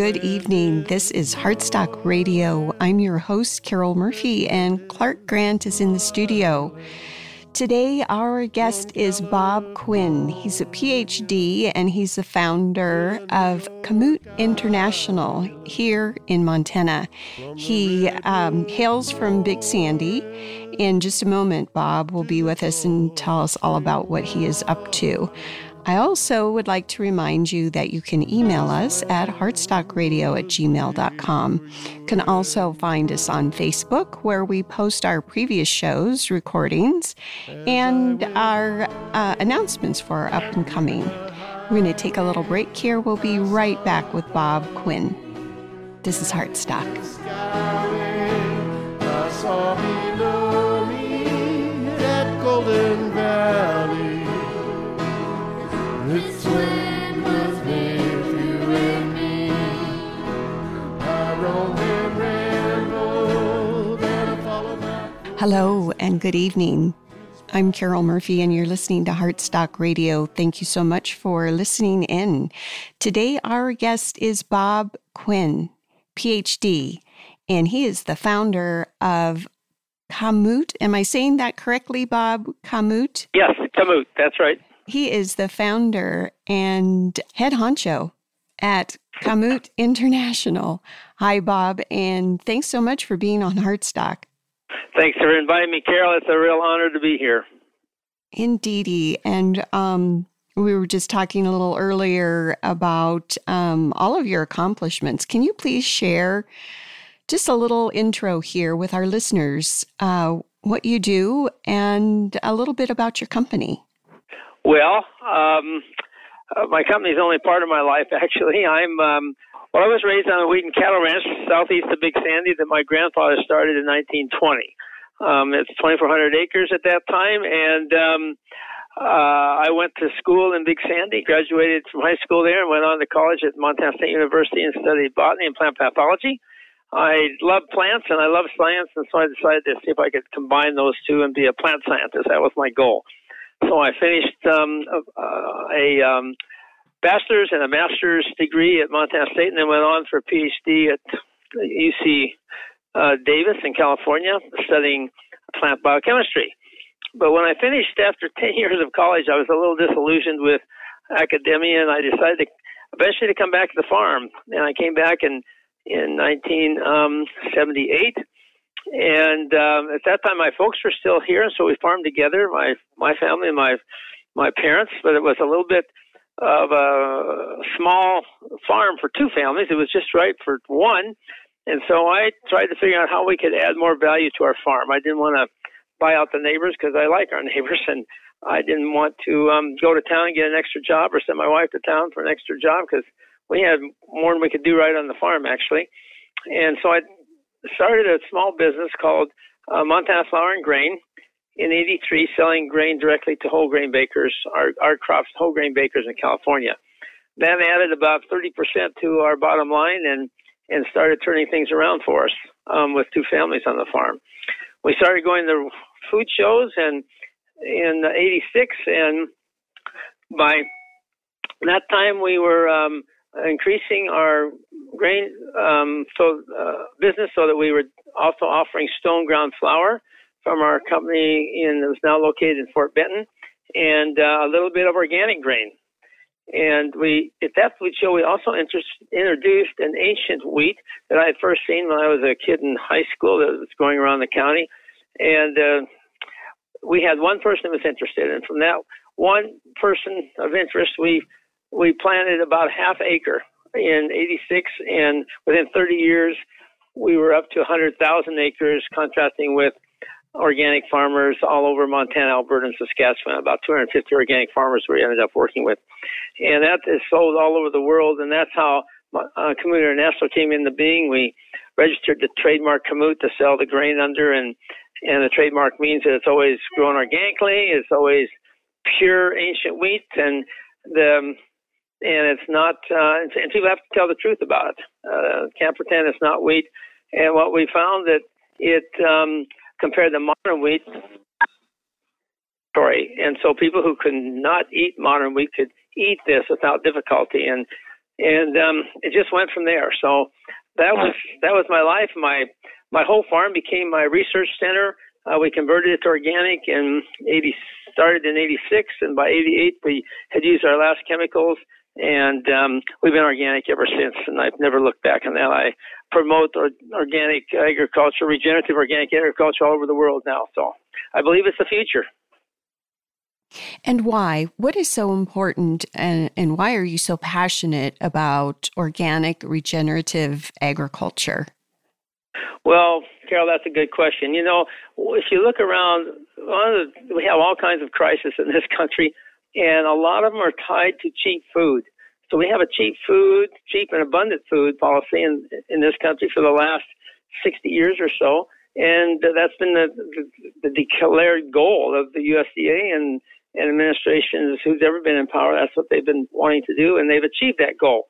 good evening. This is Heartstock Radio. I'm your host, Carol Murphy, and Clark Grant is in the studio. Today, our guest is Bob Quinn. He's a PhD and he's the founder of Kamut International here in Montana. He um, hails from Big Sandy. In just a moment, Bob will be with us and tell us all about what he is up to. I also would like to remind you that you can email us at heartstockradio at gmail.com. You can also find us on Facebook, where we post our previous shows, recordings, and our uh, announcements for our up and coming. We're going to take a little break here. We'll be right back with Bob Quinn. This is Heartstock. Hello and good evening. I'm Carol Murphy, and you're listening to Heartstock Radio. Thank you so much for listening in. Today, our guest is Bob Quinn, PhD, and he is the founder of Kamut. Am I saying that correctly, Bob? Kamut? Yes, Kamut. That's right. He is the founder and head honcho at Kamut International. Hi, Bob, and thanks so much for being on Heartstock. Thanks for inviting me, Carol. It's a real honor to be here. Indeedy. And um, we were just talking a little earlier about um, all of your accomplishments. Can you please share just a little intro here with our listeners, uh, what you do, and a little bit about your company? Well, um, uh, my company is only part of my life. Actually, I'm. Um, well, I was raised on a wheat and cattle ranch southeast of Big Sandy that my grandfather started in 1920. Um, it's 2,400 acres at that time, and um, uh, I went to school in Big Sandy, graduated from high school there, and went on to college at Montana State University and studied botany and plant pathology. I love plants and I love science, and so I decided to see if I could combine those two and be a plant scientist. That was my goal. So I finished um, a, a um, bachelor's and a master's degree at Montana State, and then went on for a PhD at UC uh, Davis in California, studying plant biochemistry. But when I finished after 10 years of college, I was a little disillusioned with academia, and I decided to eventually to come back to the farm. And I came back in in 1978 and um, at that time, my folks were still here, and so we farmed together. My my family and my my parents, but it was a little bit of a small farm for two families. It was just right for one, and so I tried to figure out how we could add more value to our farm. I didn't want to buy out the neighbors because I like our neighbors, and I didn't want to um, go to town and get an extra job or send my wife to town for an extra job because we had more than we could do right on the farm actually. And so I started a small business called uh, Montana Flour and Grain in 83, selling grain directly to whole grain bakers, our, our crops, whole grain bakers in California. That added about 30% to our bottom line and, and started turning things around for us um, with two families on the farm. We started going to food shows and in 86 and by that time we were um, increasing our grain um, so uh, business so that we were also offering stone ground flour from our company in that was now located in Fort Benton and uh, a little bit of organic grain. And we at that food show we also introduced an ancient wheat that I had first seen when I was a kid in high school that was going around the county, and uh, we had one person that was interested, and from that one person of interest we we planted about half acre in 86 and within 30 years we were up to 100,000 acres contracting with organic farmers all over Montana, Alberta, and Saskatchewan. About 250 organic farmers we ended up working with, and that is sold all over the world. And that's how uh, Kamut International came into being. We registered the trademark Kamut to sell the grain under, and and the trademark means that it's always grown organically. It's always pure ancient wheat, and the and it's not. Uh, and people have to tell the truth about it. Uh, can't pretend it's not wheat. And what we found that it um, compared to modern wheat, sorry, and so people who could not eat modern wheat could eat this without difficulty. And and um, it just went from there. So that was that was my life. My my whole farm became my research center. Uh, we converted it to organic in 80, started in 86, and by 88 we had used our last chemicals, and um, we've been organic ever since. And I've never looked back on that. I promote or, organic agriculture, regenerative organic agriculture all over the world now. So I believe it's the future. And why? What is so important, and, and why are you so passionate about organic regenerative agriculture? Well, Carol, that's a good question. You know, if you look around, the, we have all kinds of crises in this country, and a lot of them are tied to cheap food. So we have a cheap food, cheap and abundant food policy in in this country for the last 60 years or so, and that's been the, the, the declared goal of the USDA and and administrations who's ever been in power. That's what they've been wanting to do, and they've achieved that goal.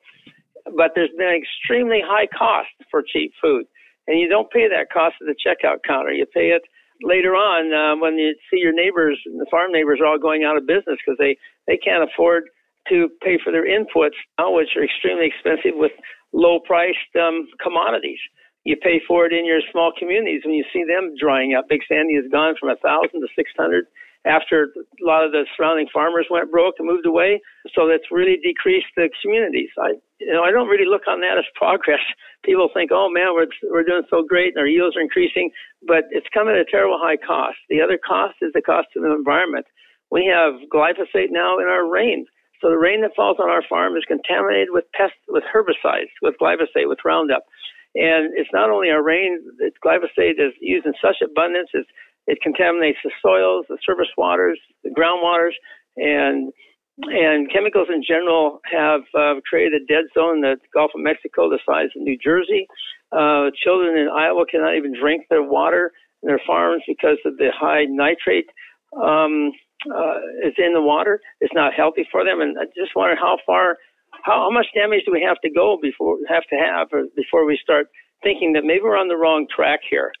But there's been an extremely high cost for cheap food and you don't pay that cost at the checkout counter. You pay it later on uh, when you see your neighbors, and the farm neighbors, are all going out of business because they they can't afford to pay for their inputs now, which are extremely expensive with low priced um, commodities. You pay for it in your small communities when you see them drying up. Big Sandy has gone from a thousand to six hundred after a lot of the surrounding farmers went broke and moved away. So that's really decreased the communities. I, you know, I don't really look on that as progress. People think, oh man, we're we're doing so great and our yields are increasing, but it's come at a terrible high cost. The other cost is the cost of the environment. We have glyphosate now in our rain. So the rain that falls on our farm is contaminated with pest, with herbicides, with glyphosate, with Roundup. And it's not only our rain, it's glyphosate is used in such abundance, it's it contaminates the soils, the surface waters, the groundwaters, and and chemicals in general have uh, created a dead zone in the Gulf of Mexico the size of New Jersey. Uh, children in Iowa cannot even drink their water in their farms because of the high nitrate um, uh, is in the water. It's not healthy for them. And I just wonder how far, how, how much damage do we have to go before have to have or before we start thinking that maybe we're on the wrong track here.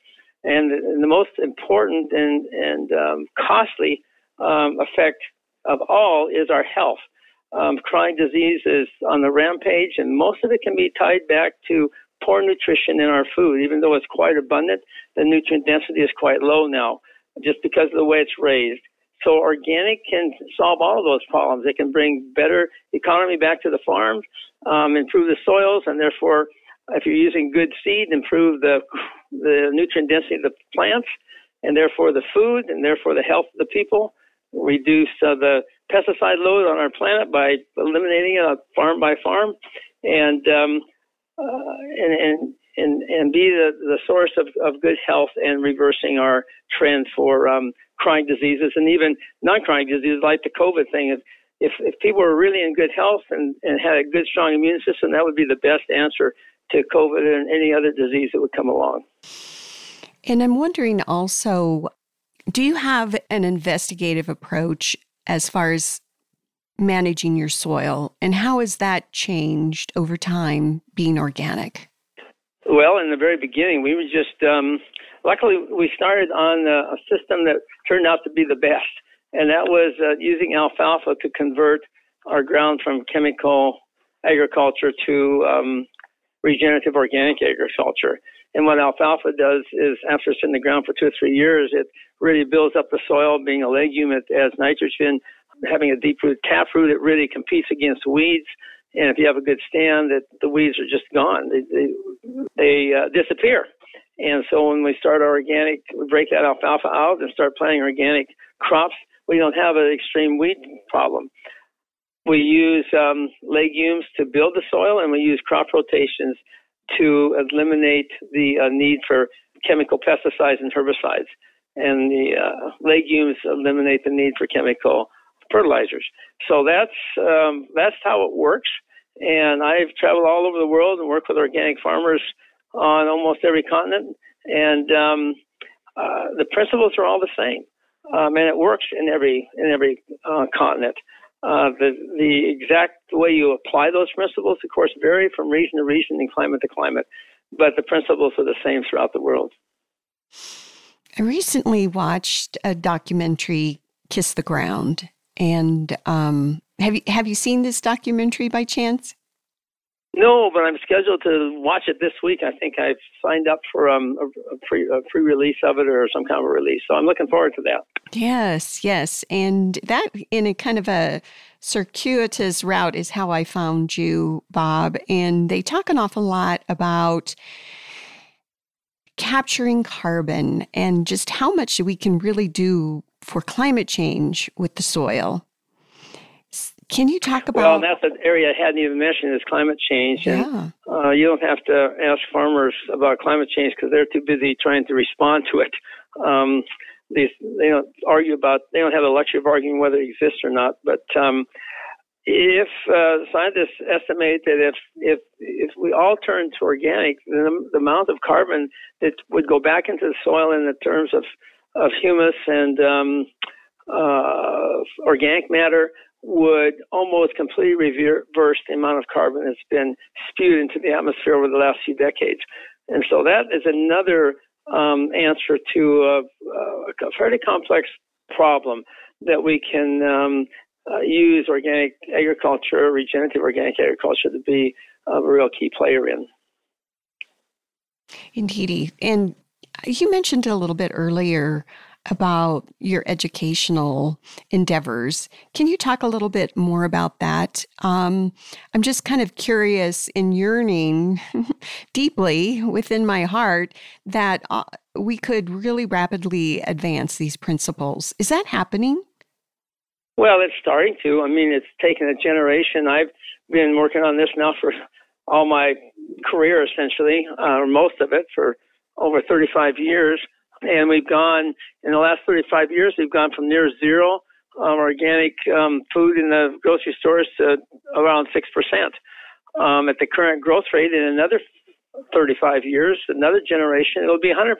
And, the most important and, and um, costly um, effect of all is our health. Um, chronic disease is on the rampage, and most of it can be tied back to poor nutrition in our food. Even though it's quite abundant, the nutrient density is quite low now, just because of the way it's raised. So organic can solve all of those problems. It can bring better economy back to the farms, um, improve the soils, and therefore if you're using good seed, improve the the nutrient density of the plants, and therefore the food, and therefore the health of the people. Reduce uh, the pesticide load on our planet by eliminating it farm by farm, and um, uh, and, and and and be the, the source of, of good health and reversing our trend for um, chronic diseases and even non-chronic diseases like the COVID thing. If, if, people were really in good health and, and had a good, strong immune system, that would be the best answer to COVID and any other disease that would come along. And I'm wondering also do you have an investigative approach as far as managing your soil, and how has that changed over time being organic? Well, in the very beginning, we were just um, luckily we started on a system that turned out to be the best, and that was uh, using alfalfa to convert our ground from chemical agriculture to um, regenerative organic agriculture. And what alfalfa does is, after it's in the ground for two or three years, it really builds up the soil. Being a legume, it has nitrogen. Having a deep root tap root, it really competes against weeds. And if you have a good stand, that the weeds are just gone. They they, they uh, disappear. And so when we start our organic, we break that alfalfa out and start planting organic crops. We don't have an extreme weed problem. We use um, legumes to build the soil, and we use crop rotations to eliminate the uh, need for chemical pesticides and herbicides. And the uh, legumes eliminate the need for chemical fertilizers. So that's um, that's how it works. And I've traveled all over the world and worked with organic farmers on almost every continent. And um, uh, the principles are all the same, um, and it works in every in every uh, continent. Uh, the, the exact way you apply those principles, of course, vary from region to region and climate to climate, but the principles are the same throughout the world. I recently watched a documentary, Kiss the Ground, and um, have you have you seen this documentary by chance? No, but I'm scheduled to watch it this week. I think I've signed up for um, a, pre, a pre release of it or some kind of a release. So I'm looking forward to that. Yes, yes. And that, in a kind of a circuitous route, is how I found you, Bob. And they talk an awful lot about capturing carbon and just how much we can really do for climate change with the soil. Can you talk about? Well, that's an area I hadn't even mentioned is climate change. Yeah. And, uh, you don't have to ask farmers about climate change because they're too busy trying to respond to it. Um, they, they don't argue about, they don't have the luxury of arguing whether it exists or not. But um, if uh, scientists estimate that if if if we all turn to organic, the, the amount of carbon that would go back into the soil in the terms of of humus and um, uh, organic matter would almost completely reverse the amount of carbon that's been spewed into the atmosphere over the last few decades. And so that is another um, answer to a, a, fairly complex problem that we can um, uh, use organic agriculture, regenerative organic agriculture, to be a real key player in. Indeed. And you mentioned a little bit earlier about your educational endeavors. Can you talk a little bit more about that? Um, I'm just kind of curious and yearning deeply within my heart that uh, we could really rapidly advance these principles. Is that happening? Well, it's starting to. I mean, it's taken a generation. I've been working on this now for all my career, essentially, uh, or most of it, for over 35 years. And we've gone, in the last 35 years, we've gone from near zero um, organic um, food in the grocery stores to around 6%. Um, at the current growth rate, in another 35 years, another generation, it'll be 100%.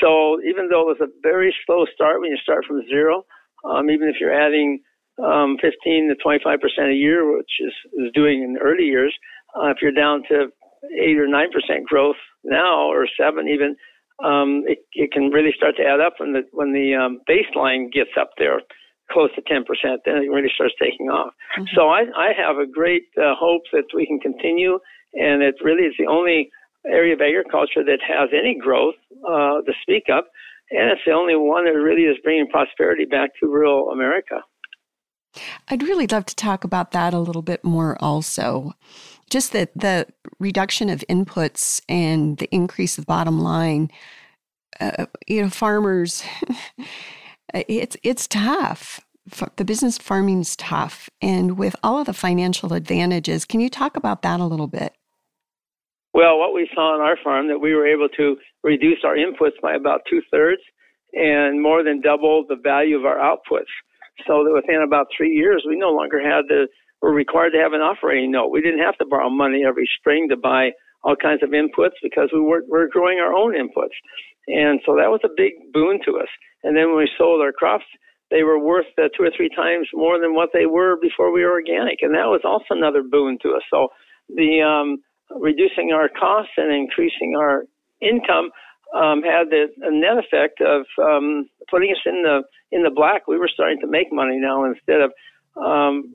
So even though it was a very slow start when you start from zero, um, even if you're adding um, 15 to 25 percent a year, which is, is doing in early years, uh, if you're down to eight or nine percent growth now, or seven even, um, it, it can really start to add up when the when the um, baseline gets up there close to 10%, then it really starts taking off. Mm-hmm. So I, I have a great uh, hope that we can continue, and it really is the only area of agriculture that has any growth uh, to speak of, and it's the only one that really is bringing prosperity back to rural America. I'd really love to talk about that a little bit more also just that the reduction of inputs and the increase of bottom line, uh, you know, farmers, it's it's tough. The business farming is tough, and with all of the financial advantages, can you talk about that a little bit? Well, what we saw on our farm that we were able to reduce our inputs by about two thirds, and more than double the value of our outputs. So that within about three years, we no longer had the were required to have an operating note. We didn't have to borrow money every spring to buy all kinds of inputs because we were, were growing our own inputs. And so that was a big boon to us. And then when we sold our crops, they were worth uh, two or three times more than what they were before we were organic. And that was also another boon to us. So the um, reducing our costs and increasing our income um, had the net effect of um, putting us in the in the black. We were starting to make money now instead of um,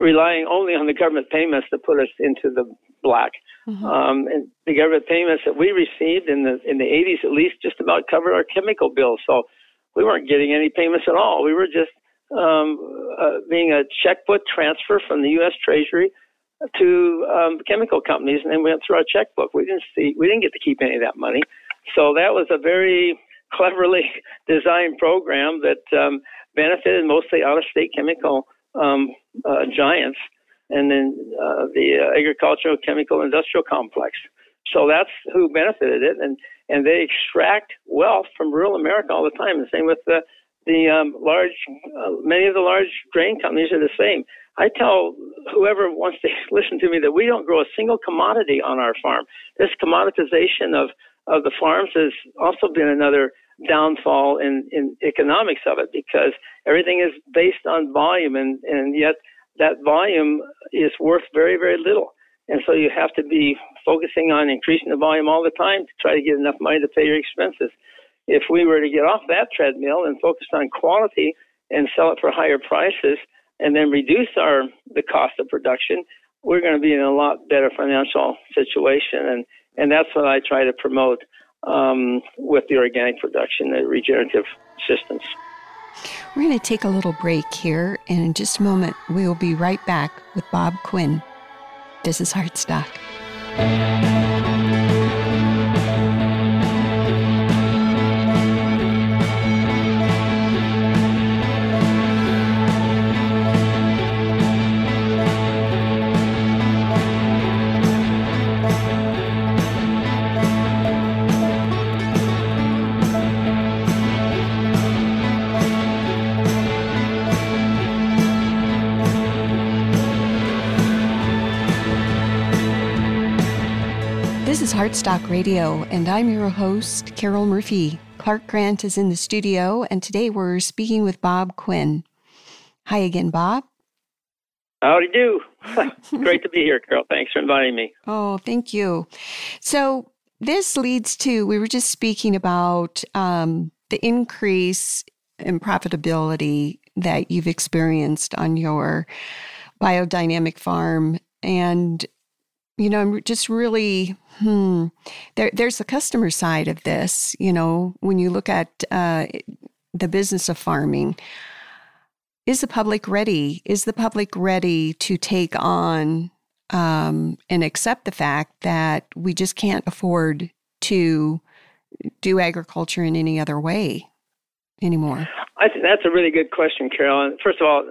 relying only on the government payments to put us into the black. Mm-hmm. Um, and the government payments that we received in the in the 80s, at least, just about covered our chemical bills. So we weren't getting any payments at all. We were just um, uh, being a checkbook transfer from the U.S. Treasury to um, chemical companies, and then we went through our checkbook. We didn't see, we didn't get to keep any of that money. So that was a very cleverly designed program that um, benefited mostly out-of-state chemical um, uh, giants, and then uh, the uh, agricultural, chemical, industrial complex. So that's who benefited it, and and they extract wealth from rural America all the time. The same with the the um, large, uh, many of the large grain companies are the same. I tell whoever wants to listen to me that we don't grow a single commodity on our farm. This commoditization of of the farms has also been another downfall in, in economics of it because everything is based on volume and, and yet that volume is worth very, very little. And so you have to be focusing on increasing the volume all the time to try to get enough money to pay your expenses. If we were to get off that treadmill and focus on quality and sell it for higher prices and then reduce our the cost of production, we're going to be in a lot better financial situation. And, and that's what I try to promote um, with the organic production, the regenerative systems. We're going to take a little break here, and in just a moment, we will be right back with Bob Quinn. This is Heartstock. Heartstock Radio, and I'm your host, Carol Murphy. Clark Grant is in the studio, and today we're speaking with Bob Quinn. Hi again, Bob. Howdy do. Great to be here, Carol. Thanks for inviting me. Oh, thank you. So, this leads to we were just speaking about um, the increase in profitability that you've experienced on your biodynamic farm. And you know, I'm just really, hmm, there, there's the customer side of this. You know, when you look at uh, the business of farming, is the public ready? Is the public ready to take on um, and accept the fact that we just can't afford to do agriculture in any other way anymore? I think that's a really good question, Carol. First of all,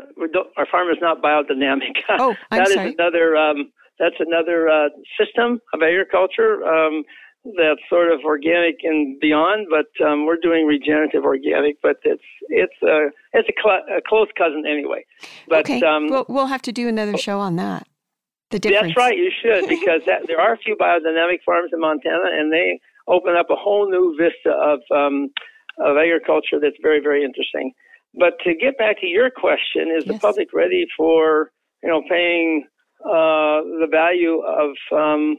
our farm is not biodynamic. Oh, I'm that sorry. is another um, that's another uh, system of agriculture um, that's sort of organic and beyond. But um, we're doing regenerative organic, but it's it's a it's a, cl- a close cousin anyway. But okay. Um, we'll, we'll have to do another show on that. The difference. That's right. You should because that, there are a few biodynamic farms in Montana, and they open up a whole new vista of um, of agriculture that's very very interesting. But to get back to your question, is yes. the public ready for you know paying uh, the value of um,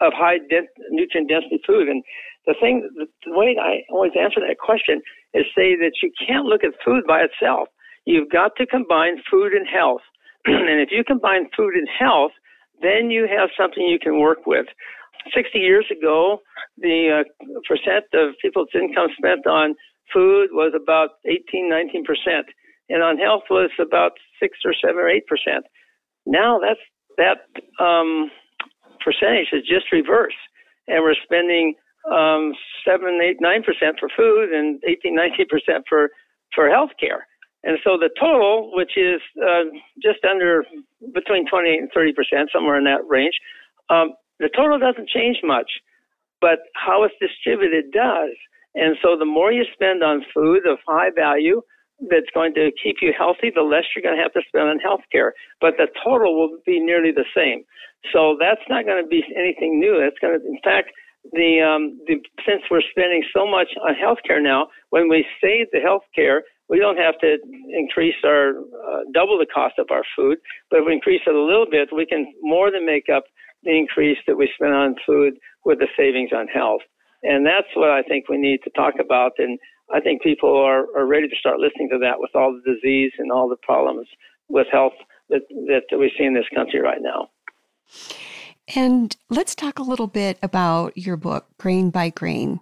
of high de- nutrient density food. And the thing, the way I always answer that question is say that you can't look at food by itself. You've got to combine food and health. and if you combine food and health, then you have something you can work with. 60 years ago, the uh, percent of people's income spent on food was about 18, 19 percent, and on health was about six or seven or eight percent. Now that's that um, percentage is just reversed, and we're spending um, seven, eight, nine percent for food and 18, 19 percent for for healthcare. And so the total, which is uh, just under between 28 and 30 percent, somewhere in that range, um, the total doesn't change much, but how it's distributed does. And so the more you spend on food of high value, that's going to keep you healthy, the less you're going to have to spend on health care. But the total will be nearly the same. So that's not going to be anything new. It's going to, in fact, the, um, the since we're spending so much on health care now, when we save the health care, we don't have to increase our uh, double the cost of our food. But if we increase it a little bit, we can more than make up the increase that we spend on food with the savings on health. And that's what I think we need to talk about. And I think people are, are ready to start listening to that with all the disease and all the problems with health that, that we see in this country right now. And let's talk a little bit about your book, Grain by Grain.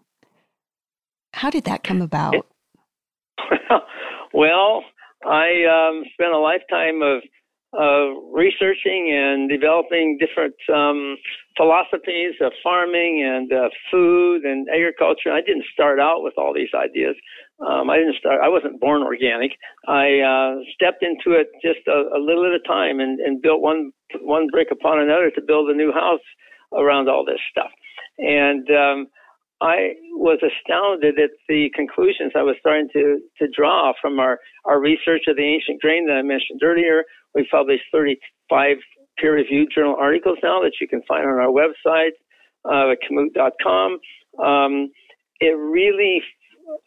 How did that come about? well, I um, spent a lifetime of uh, researching and developing different um, philosophies of farming and uh, food and agriculture. I didn't start out with all these ideas. Um, I didn't start. I wasn't born organic. I uh, stepped into it just a, a little at a time and, and built one one brick upon another to build a new house around all this stuff. And um, I was astounded at the conclusions I was starting to, to draw from our, our research of the ancient grain that I mentioned earlier. We've published 35 peer reviewed journal articles now that you can find on our website, uh, at kamut.com. Um, it really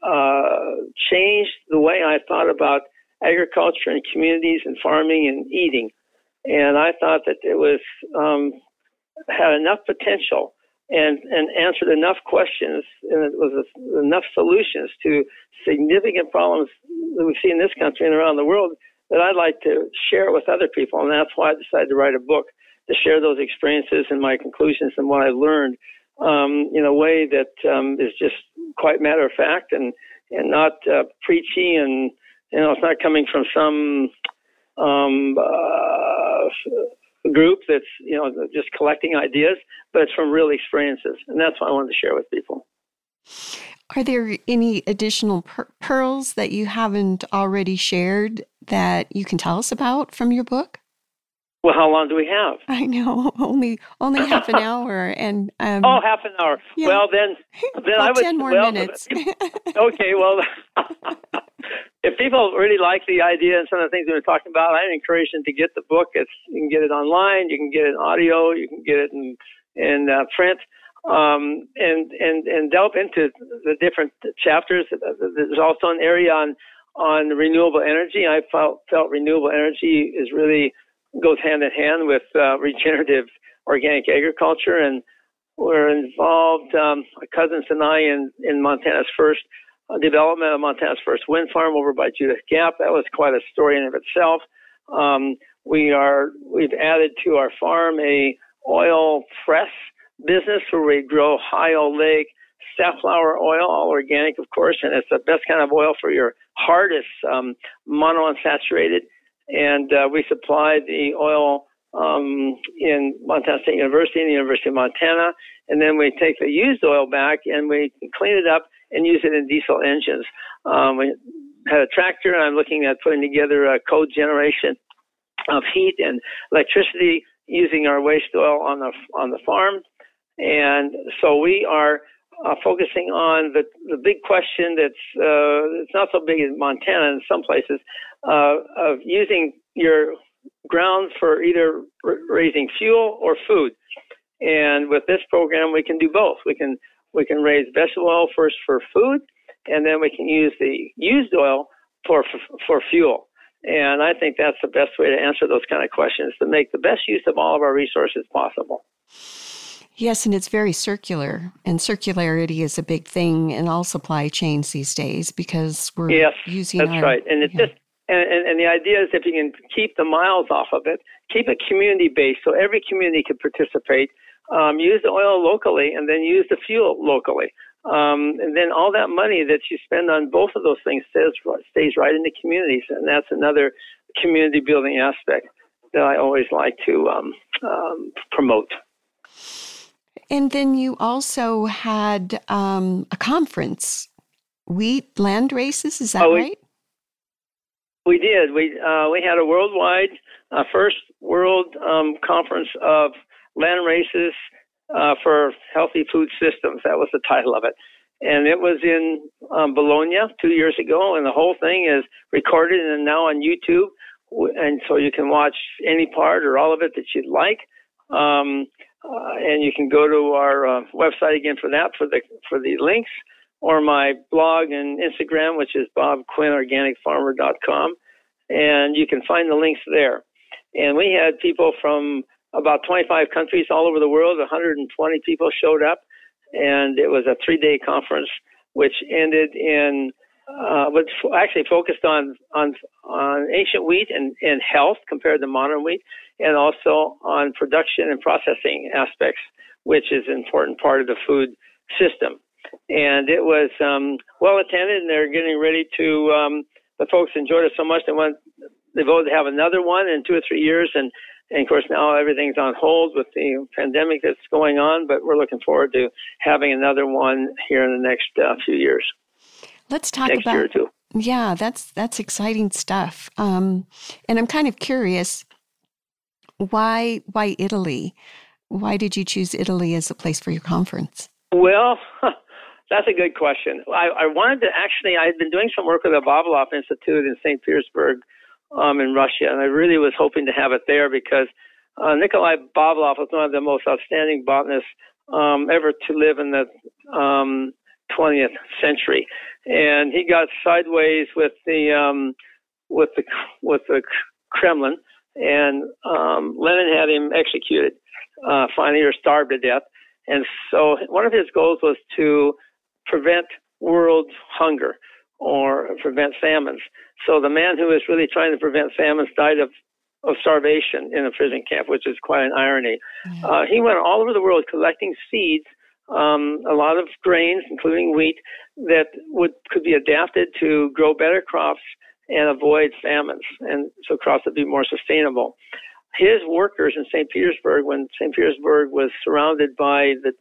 uh, changed the way I thought about agriculture and communities and farming and eating. And I thought that it was um, had enough potential and, and answered enough questions and it was a, enough solutions to significant problems that we see in this country and around the world that I'd like to share with other people. And that's why I decided to write a book to share those experiences and my conclusions and what I've learned um, in a way that um, is just quite matter of fact and and not uh, preachy and you know it's not coming from some um, uh, group that's you know just collecting ideas, but it's from real experiences, and that's what I wanted to share with people. Are there any additional per- pearls that you haven't already shared that you can tell us about from your book? Well, how long do we have? I know, only only half an hour, and um, oh, half an hour. Yeah. Well, then, then well, I would ten more well, minutes. okay, well, if people really like the idea and some of the things we were talking about, I encourage them to get the book. It's you can get it online, you can get it in audio, you can get it in in uh, print, um, and and and delve into the different chapters. There's also an area on on renewable energy. I felt felt renewable energy is really goes hand in hand with uh, regenerative organic agriculture, and we're involved, um, my cousins and I, in, in Montana's first uh, development of Montana's first wind farm over by Judith Gap. That was quite a story in of itself. Um, we are we've added to our farm a oil press business where we grow high oleic safflower oil, all organic, of course, and it's the best kind of oil for your. It's um, monounsaturated and uh, we supply the oil um, in Montana State University and the University of Montana, and then we take the used oil back and we clean it up and use it in diesel engines. Um, we had a tractor, and I'm looking at putting together a cogeneration of heat and electricity using our waste oil on the on the farm, and so we are uh, focusing on the the big question that's uh, it's not so big in Montana in some places uh, of using your ground for either r- raising fuel or food. And with this program, we can do both. We can we can raise vegetable oil first for food, and then we can use the used oil for for, for fuel. And I think that's the best way to answer those kind of questions to make the best use of all of our resources possible. Yes, and it's very circular, and circularity is a big thing in all supply chains these days because we're yes, using. That's our, right, and it's yeah. just and, and, and the idea is if you can keep the miles off of it, keep it community based, so every community can participate. Um, use the oil locally, and then use the fuel locally. Um, and then all that money that you spend on both of those things stays, stays right in the communities, and that's another community building aspect that I always like to um, um, promote. And then you also had um, a conference, wheat land races. Is that oh, we, right? We did. We uh, we had a worldwide uh, first world um, conference of land races uh, for healthy food systems. That was the title of it, and it was in um, Bologna two years ago. And the whole thing is recorded and now on YouTube, and so you can watch any part or all of it that you'd like. Um, uh, and you can go to our uh, website again for that for the for the links or my blog and Instagram, which is bobquinnorganicfarmer.com, and you can find the links there. And we had people from about 25 countries all over the world. 120 people showed up, and it was a three-day conference, which ended in uh, which actually focused on on on ancient wheat and, and health compared to modern wheat and also on production and processing aspects, which is an important part of the food system. And it was um, well attended, and they're getting ready to. Um, the folks enjoyed it so much they want they voted to have another one in two or three years, and and of course now everything's on hold with the pandemic that's going on. But we're looking forward to having another one here in the next uh, few years. Let's talk next about year or two. Yeah, that's that's exciting stuff. Um, and I'm kind of curious why why Italy? Why did you choose Italy as a place for your conference? Well, that's a good question. I, I wanted to actually. I had been doing some work with the Vavilov Institute in St. Petersburg, um, in Russia, and I really was hoping to have it there because uh, Nikolai Vavilov was one of the most outstanding botanists um, ever to live in the um, 20th century, and he got sideways with the um, with the with the Kremlin and um, Lenin had him executed uh, finally or starved to death. And so one of his goals was to prevent world hunger or prevent famines. So the man who was really trying to prevent famines died of of starvation in a prison camp, which is quite an irony. Uh, he went all over the world collecting seeds, um, a lot of grains, including wheat, that would could be adapted to grow better crops and avoid famines, and so crops would be more sustainable. His workers in St. Petersburg, when St. Petersburg was surrounded by the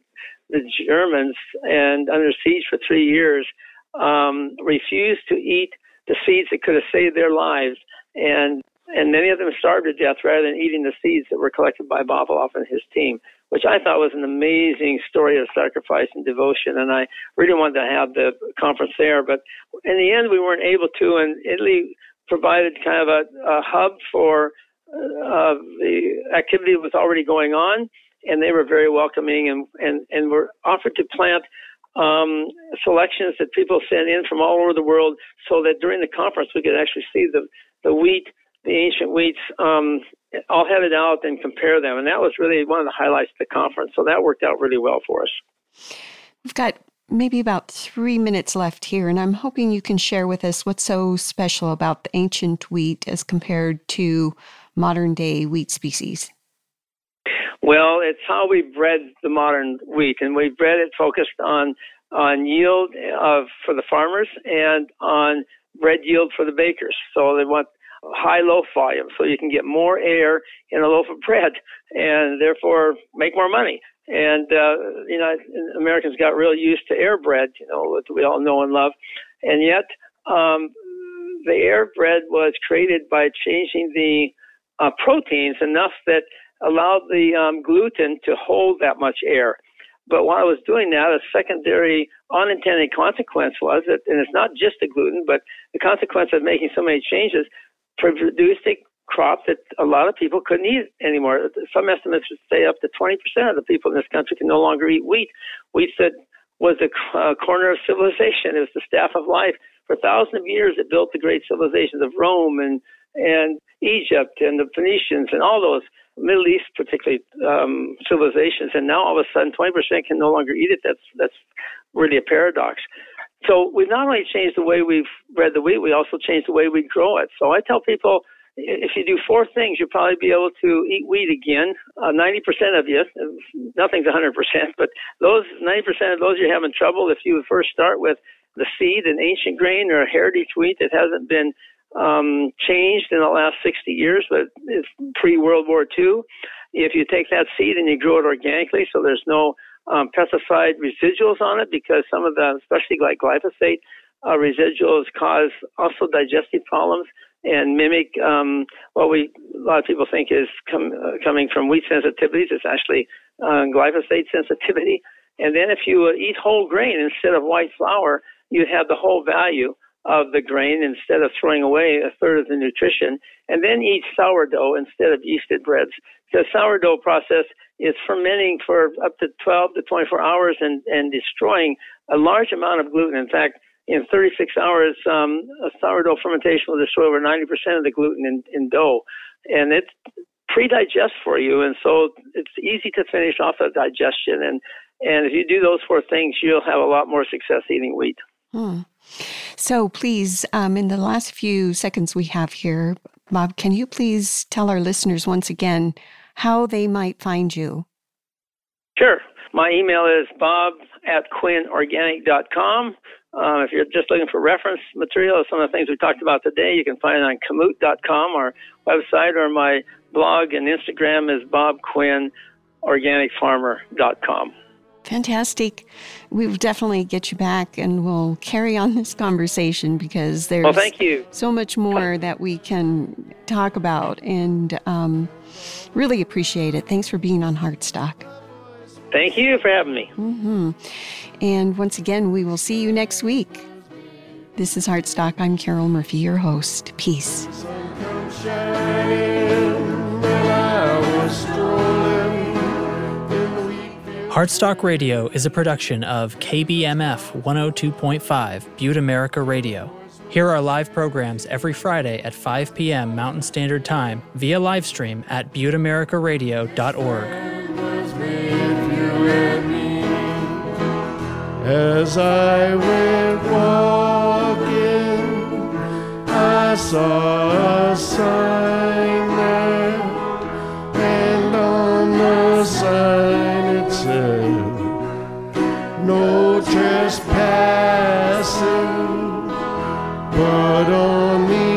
the Germans and under siege for three years, um, refused to eat the seeds that could have saved their lives, and and many of them starved to death rather than eating the seeds that were collected by Vavilov and his team, which I thought was an amazing story of sacrifice and devotion. And I really wanted to have the conference there, but in the end, we weren't able to. And Italy provided kind of a, a hub for uh, the activity that was already going on, and they were very welcoming and and and were offered to plant um, selections that people sent in from all over the world, so that during the conference we could actually see the the wheat the ancient wheats um, all headed out and compare them. And that was really one of the highlights of the conference. So that worked out really well for us. We've got maybe about three minutes left here, and I'm hoping you can share with us what's so special about the ancient wheat as compared to modern day wheat species. Well, it's how we bred the modern wheat, and we bred it focused on on yield of for the farmers and on bread yield for the bakers. So they want high loaf volume so you can get more air in a loaf of bread and therefore make more money. And, uh, you know, Americans got real used to air bread, you know, that we all know and love. And yet, um, the air bread was created by changing the uh, proteins enough that allowed the um, gluten to hold that much air. But while I was doing that, a secondary unintended consequence was that, and it's not just the gluten, but the consequence of making so many changes produced a crop that a lot of people couldn't eat anymore. Some estimates would say up to 20% of the people in this country can no longer eat wheat. Wheat that was the uh, corner of civilization. It was the staff of life. For thousands of years, it built the great civilizations of Rome and and Egypt and the Phoenicians and all those Middle East, particularly um, civilizations. And now all of a sudden, 20% can no longer eat it. That's that's really a paradox. So we've not only changed the way we've bred the wheat, we also changed the way we grow it. So I tell people, if you do four things, you'll probably be able to eat wheat again. Uh, 90% of you, nothing's 100%, but those 90% of those you're having trouble if you first start with the seed, an ancient grain or a heritage wheat that hasn't been um, changed in the last 60 years, but it's pre World War II. If you take that seed and you grow it organically, so there's no um, pesticide residuals on it because some of the, especially like glyphosate uh, residuals, cause also digestive problems and mimic um, what we a lot of people think is com- uh, coming from wheat sensitivities. It's actually uh, glyphosate sensitivity. And then if you uh, eat whole grain instead of white flour, you have the whole value of the grain instead of throwing away a third of the nutrition. And then eat sourdough instead of yeasted breads. The sourdough process is fermenting for up to 12 to 24 hours and, and destroying a large amount of gluten. In fact, in 36 hours, um, a sourdough fermentation will destroy over 90% of the gluten in, in dough. And it pre-digests for you, and so it's easy to finish off the digestion. And, and if you do those four things, you'll have a lot more success eating wheat. Hmm. So please, um, in the last few seconds we have here, Bob, can you please tell our listeners once again how they might find you. Sure. My email is bob at quinnorganic.com. Uh, if you're just looking for reference material, some of the things we talked about today, you can find it on kamut.com, our website, or my blog and Instagram is bobquinnorganicfarmer.com. Fantastic. We will definitely get you back and we'll carry on this conversation because there's well, thank you. so much more that we can talk about and um, really appreciate it. Thanks for being on Heartstock. Thank you for having me. Mm-hmm. And once again, we will see you next week. This is Heartstock. I'm Carol Murphy, your host. Peace. Heartstock Radio is a production of KBMF 102.5 Butte America Radio. Hear our live programs every Friday at 5 p.m. Mountain Standard Time via live stream at ButteAmericaRadio.org. As I went walking, I saw a sign there, and on the sign trespassing, no trespassing, but on the